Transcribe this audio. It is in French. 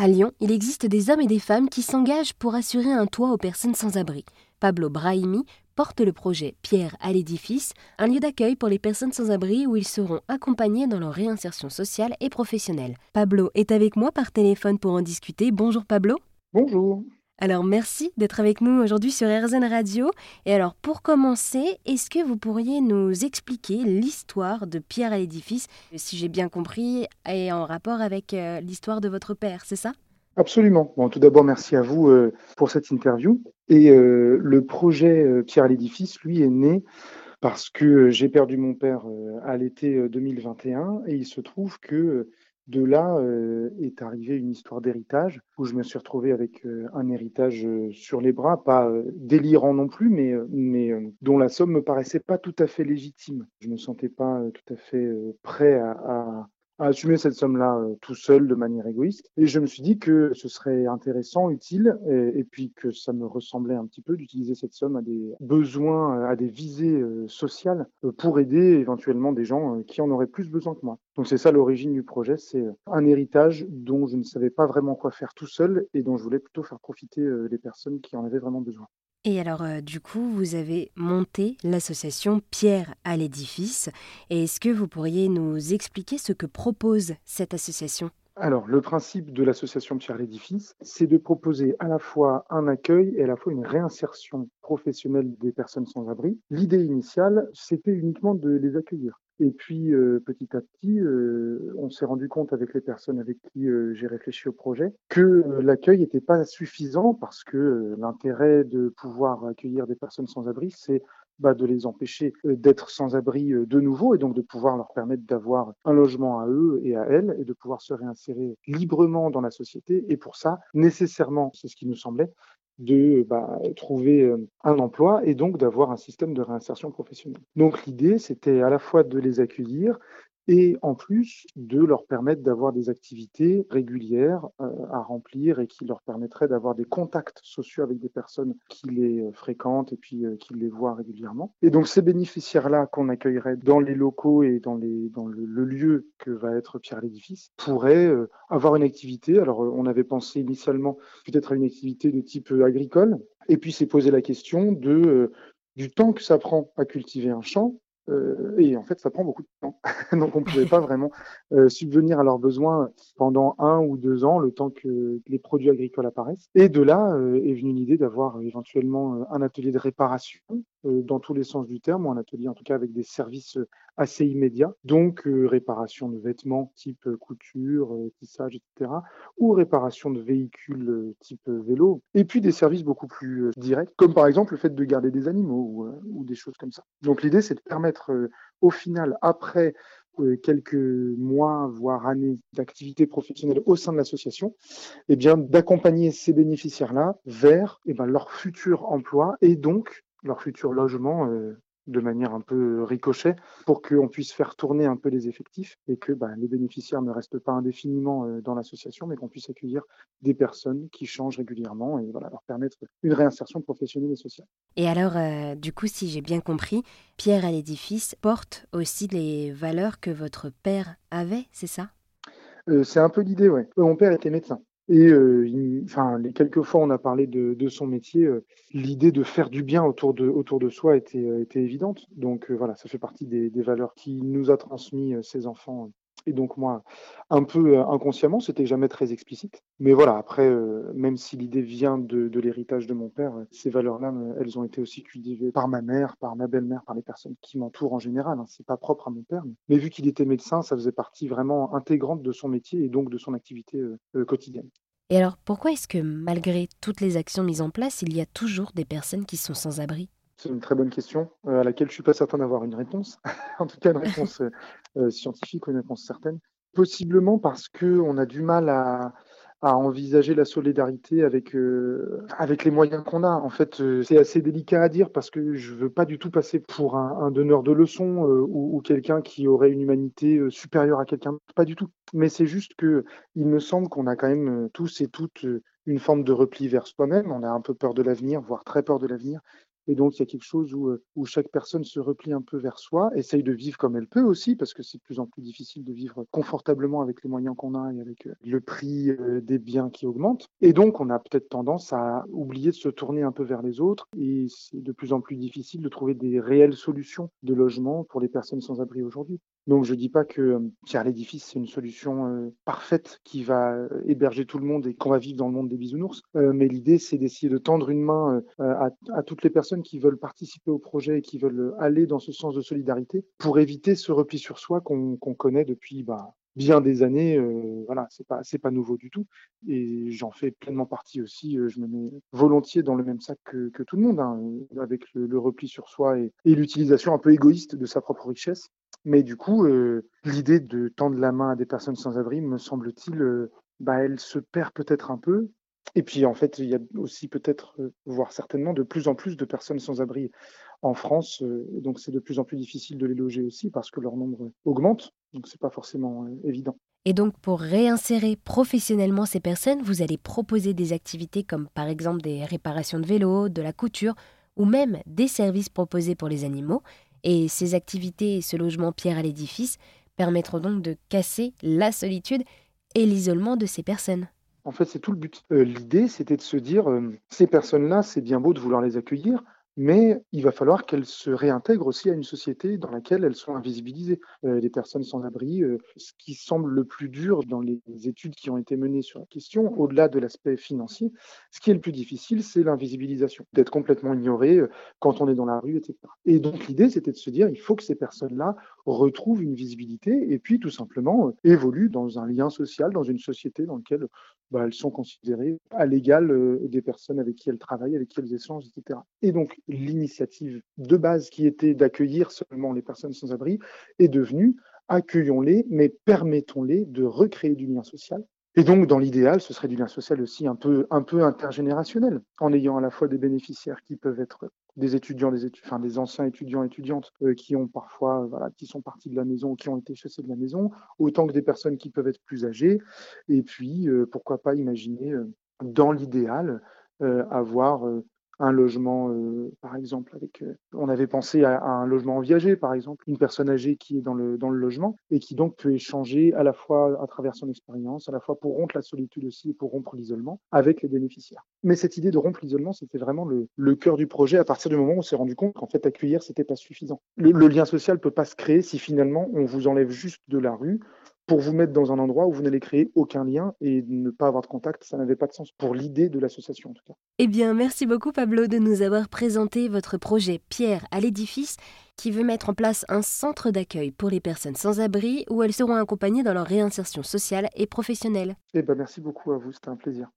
À Lyon, il existe des hommes et des femmes qui s'engagent pour assurer un toit aux personnes sans abri. Pablo Brahimi porte le projet Pierre à l'édifice, un lieu d'accueil pour les personnes sans abri où ils seront accompagnés dans leur réinsertion sociale et professionnelle. Pablo est avec moi par téléphone pour en discuter. Bonjour Pablo. Bonjour. Alors merci d'être avec nous aujourd'hui sur RZN Radio. Et alors pour commencer, est-ce que vous pourriez nous expliquer l'histoire de Pierre à l'édifice? Si j'ai bien compris, est en rapport avec euh, l'histoire de votre père, c'est ça? Absolument. Tout d'abord, merci à vous euh, pour cette interview. Et euh, le projet Pierre à l'édifice, lui, est né parce que j'ai perdu mon père à l'été 2021 et il se trouve que de là est arrivée une histoire d'héritage où je me suis retrouvé avec un héritage sur les bras, pas délirant non plus, mais, dont la somme me paraissait pas tout à fait légitime. Je me sentais pas tout à fait prêt à assumer cette somme-là euh, tout seul de manière égoïste. Et je me suis dit que ce serait intéressant, utile, et, puis que ça me ressemblait un petit peu d'utiliser cette somme à des besoins, à des visées euh, sociales euh, pour aider éventuellement des gens qui en auraient plus besoin que moi. Donc c'est ça l'origine du projet, c'est un héritage dont je ne savais pas vraiment quoi faire tout seul et dont je voulais plutôt faire profiter les personnes qui en avaient vraiment besoin. Et alors, euh, du coup, vous avez monté l'association Pierre à l'édifice. Est-ce que vous pourriez nous expliquer ce que propose cette association? Alors, le principe de l'association Pierre à l'édifice, c'est de proposer à la fois un accueil et à la fois une réinsertion professionnelle des personnes sans abri. L'idée initiale, c'était uniquement de les accueillir. Et puis, euh, petit à petit, euh, on s'est rendu compte avec les personnes avec qui euh, j'ai réfléchi au projet que l'accueil n'était pas suffisant parce que l'intérêt de pouvoir accueillir des personnes sans abri, c'est bah, de les empêcher d'être sans abri de nouveau et donc de pouvoir leur permettre d'avoir un logement à eux et à elles et de pouvoir se réinsérer librement dans la société. Et pour ça, nécessairement, c'est ce qui nous semblait, de bah, trouver euh, un emploi et donc d'avoir un système de réinsertion professionnelle. Donc l'idée, c'était à la fois de les accueillir et en plus de leur permettre d'avoir des activités régulières euh, à remplir et qui leur permettraient d'avoir des contacts sociaux avec des personnes qui les euh, fréquentent et puis qui les voient régulièrement. Et donc ces bénéficiaires-là qu'on accueillerait dans les locaux et dans, le, lieu que va être Pierre l'édifice pourraient avoir une activité. Alors on avait pensé initialement peut-être à une activité de type agricole, et puis s'est posé la question euh, du temps que ça prend à cultiver un champ. Euh, et en fait, ça prend beaucoup de temps. Donc, on ne pouvait pas vraiment euh, subvenir à leurs besoins pendant un ou deux ans, le temps que les produits agricoles apparaissent. Et de là est venue l'idée d'avoir éventuellement un atelier de réparation euh, dans tous les sens du terme, ou un atelier en tout cas avec des services euh, assez immédiats, donc euh, réparation de vêtements type couture, tissage, etc., ou réparation de véhicules type vélo, et puis des services beaucoup plus directs, comme par exemple le fait de garder des animaux ou, des choses comme ça. Donc l'idée, c'est de permettre au final, après quelques mois, voire années d'activité professionnelle au sein de l'association, eh bien, d'accompagner ces bénéficiaires-là vers eh ben, leur futur emploi et donc leur futur logement euh, de manière un peu ricochet pour qu'on puisse faire tourner un peu les effectifs et que bah, les bénéficiaires ne restent pas indéfiniment euh, dans l'association, mais qu'on puisse accueillir des personnes qui changent régulièrement et voilà, leur permettre une réinsertion professionnelle et sociale. Et alors, euh, du coup, si j'ai bien compris, Pierre à l'édifice porte aussi les valeurs que votre père avait, c'est ça? C'est un peu l'idée, oui. Mon père était médecin. Et euh, enfin, les quelques fois on a parlé de, de son métier, euh, l'idée de faire du bien autour de, autour de soi était, euh, était évidente. Donc euh, voilà, ça fait partie des, des valeurs qui nous a transmis ses enfants. Et donc moi, un peu inconsciemment, c'était jamais très explicite. Mais voilà, après, même si l'idée vient de, l'héritage de mon père, ces valeurs-là, elles ont été aussi cultivées par ma mère, par ma belle-mère, par les personnes qui m'entourent en général. Hein. C'est pas propre à mon père, mais vu qu'il était médecin, ça faisait partie vraiment intégrante de son métier et donc de son activité quotidienne. Et alors, pourquoi est-ce que malgré toutes les actions mises en place, il y a toujours des personnes qui sont sans abri? C'est une très bonne question euh, à laquelle je ne suis pas certain d'avoir une réponse, en tout cas une réponse euh, euh, scientifique ou une réponse certaine. Possiblement parce qu'on a du mal à, envisager la solidarité avec, avec les moyens qu'on a. En fait, c'est assez délicat à dire parce que je veux pas du tout passer pour un, donneur de leçons ou, ou quelqu'un qui aurait une humanité supérieure à quelqu'un. Pas du tout. Mais c'est juste que il me semble qu'on a quand même tous et toutes une forme de repli vers soi-même. On a un peu peur de l'avenir, voire très peur de l'avenir. Et donc, il y a quelque chose où, où chaque personne se replie un peu vers soi, essaye de vivre comme elle peut aussi, parce que c'est de plus en plus difficile de vivre confortablement avec les moyens qu'on a et avec le prix des biens qui augmente. Et donc, on a peut-être tendance à oublier de se tourner un peu vers les autres. Et c'est de plus en plus difficile de trouver des réelles solutions de logement pour les personnes sans abri aujourd'hui. Donc je ne dis pas que euh, Pierre l'édifice, c'est une solution euh, parfaite qui va euh, héberger tout le monde et qu'on va vivre dans le monde des bisounours. mais l'idée, c'est d'essayer de tendre une main à, toutes les personnes qui veulent participer au projet et qui veulent aller dans ce sens de solidarité pour éviter ce repli sur soi qu'on connaît depuis bah, bien des années. Voilà, c'est pas pas nouveau du tout. Et j'en fais pleinement partie aussi. je me mets volontiers dans le même sac que, tout le monde, hein, avec le, repli sur soi et l'utilisation un peu égoïste de sa propre richesse. Mais du coup, euh, l'idée de tendre la main à des personnes sans abri, me semble-t-il, euh, bah, elle se perd peut-être un peu. Et puis, en fait, il y a aussi peut-être, euh, voire certainement, de plus en plus de personnes sans abri en France. donc, c'est de plus en plus difficile de les loger aussi parce que leur nombre augmente. Donc, c'est pas forcément évident. Et donc, pour réinsérer professionnellement ces personnes, vous allez proposer des activités comme par exemple des réparations de vélos, de la couture ou même des services proposés pour les animaux. Et ces activités et ce logement pierre à l'édifice permettront donc de casser la solitude et l'isolement de ces personnes. En fait, c'est tout le but. Euh, l'idée, c'était de se dire, euh, ces personnes-là, c'est bien beau de vouloir les accueillir, mais il va falloir qu'elles se réintègrent aussi à une société dans laquelle elles sont invisibilisées. Euh, les personnes sans abri, euh, ce qui semble le plus dur dans les études qui ont été menées sur la question, au-delà de l'aspect financier, ce qui est le plus difficile, c'est l'invisibilisation, d'être complètement ignoré euh, quand on est dans la rue, etc. Et donc l'idée, c'était de se dire, il faut que ces personnes-là retrouvent une visibilité et puis tout simplement évoluent dans un lien social, dans une société dans laquelle bah, elles sont considérées à l'égal des personnes avec qui elles travaillent, avec qui elles échangent, etc. Et donc l'initiative de base qui était d'accueillir seulement les personnes sans abri est devenue accueillons-les, mais permettons-les de recréer du lien social. Et donc, dans l'idéal, ce serait du lien social aussi un peu, intergénérationnel, en ayant à la fois des bénéficiaires qui peuvent être des étudiants, des, enfin, des anciens étudiants, étudiantes euh, qui ont parfois, qui sont partis de la maison, qui ont été chassés de la maison, autant que des personnes qui peuvent être plus âgées. Et puis, euh, pourquoi pas imaginer, euh, dans l'idéal, avoir un logement, euh, par exemple, avec. Euh, on avait pensé à, un logement en viager, par exemple, une personne âgée qui est dans le, dans le logement et qui donc peut échanger à la fois à travers son expérience, à la fois pour rompre la solitude aussi et pour rompre l'isolement avec les bénéficiaires. Mais cette idée de rompre l'isolement, c'était vraiment le, cœur du projet à partir du moment où on s'est rendu compte qu'en fait, accueillir, c'était pas suffisant. Le, le lien social peut pas se créer si finalement on vous enlève juste de la rue pour vous mettre dans un endroit où vous n'allez créer aucun lien et ne pas avoir de contact, ça n'avait pas de sens pour l'idée de l'association en tout cas. Eh bien, merci beaucoup Pablo de nous avoir présenté votre projet Pierre à l'édifice qui veut mettre en place un centre d'accueil pour les personnes sans abri où elles seront accompagnées dans leur réinsertion sociale et professionnelle. Eh bien, merci beaucoup à vous, c'était un plaisir.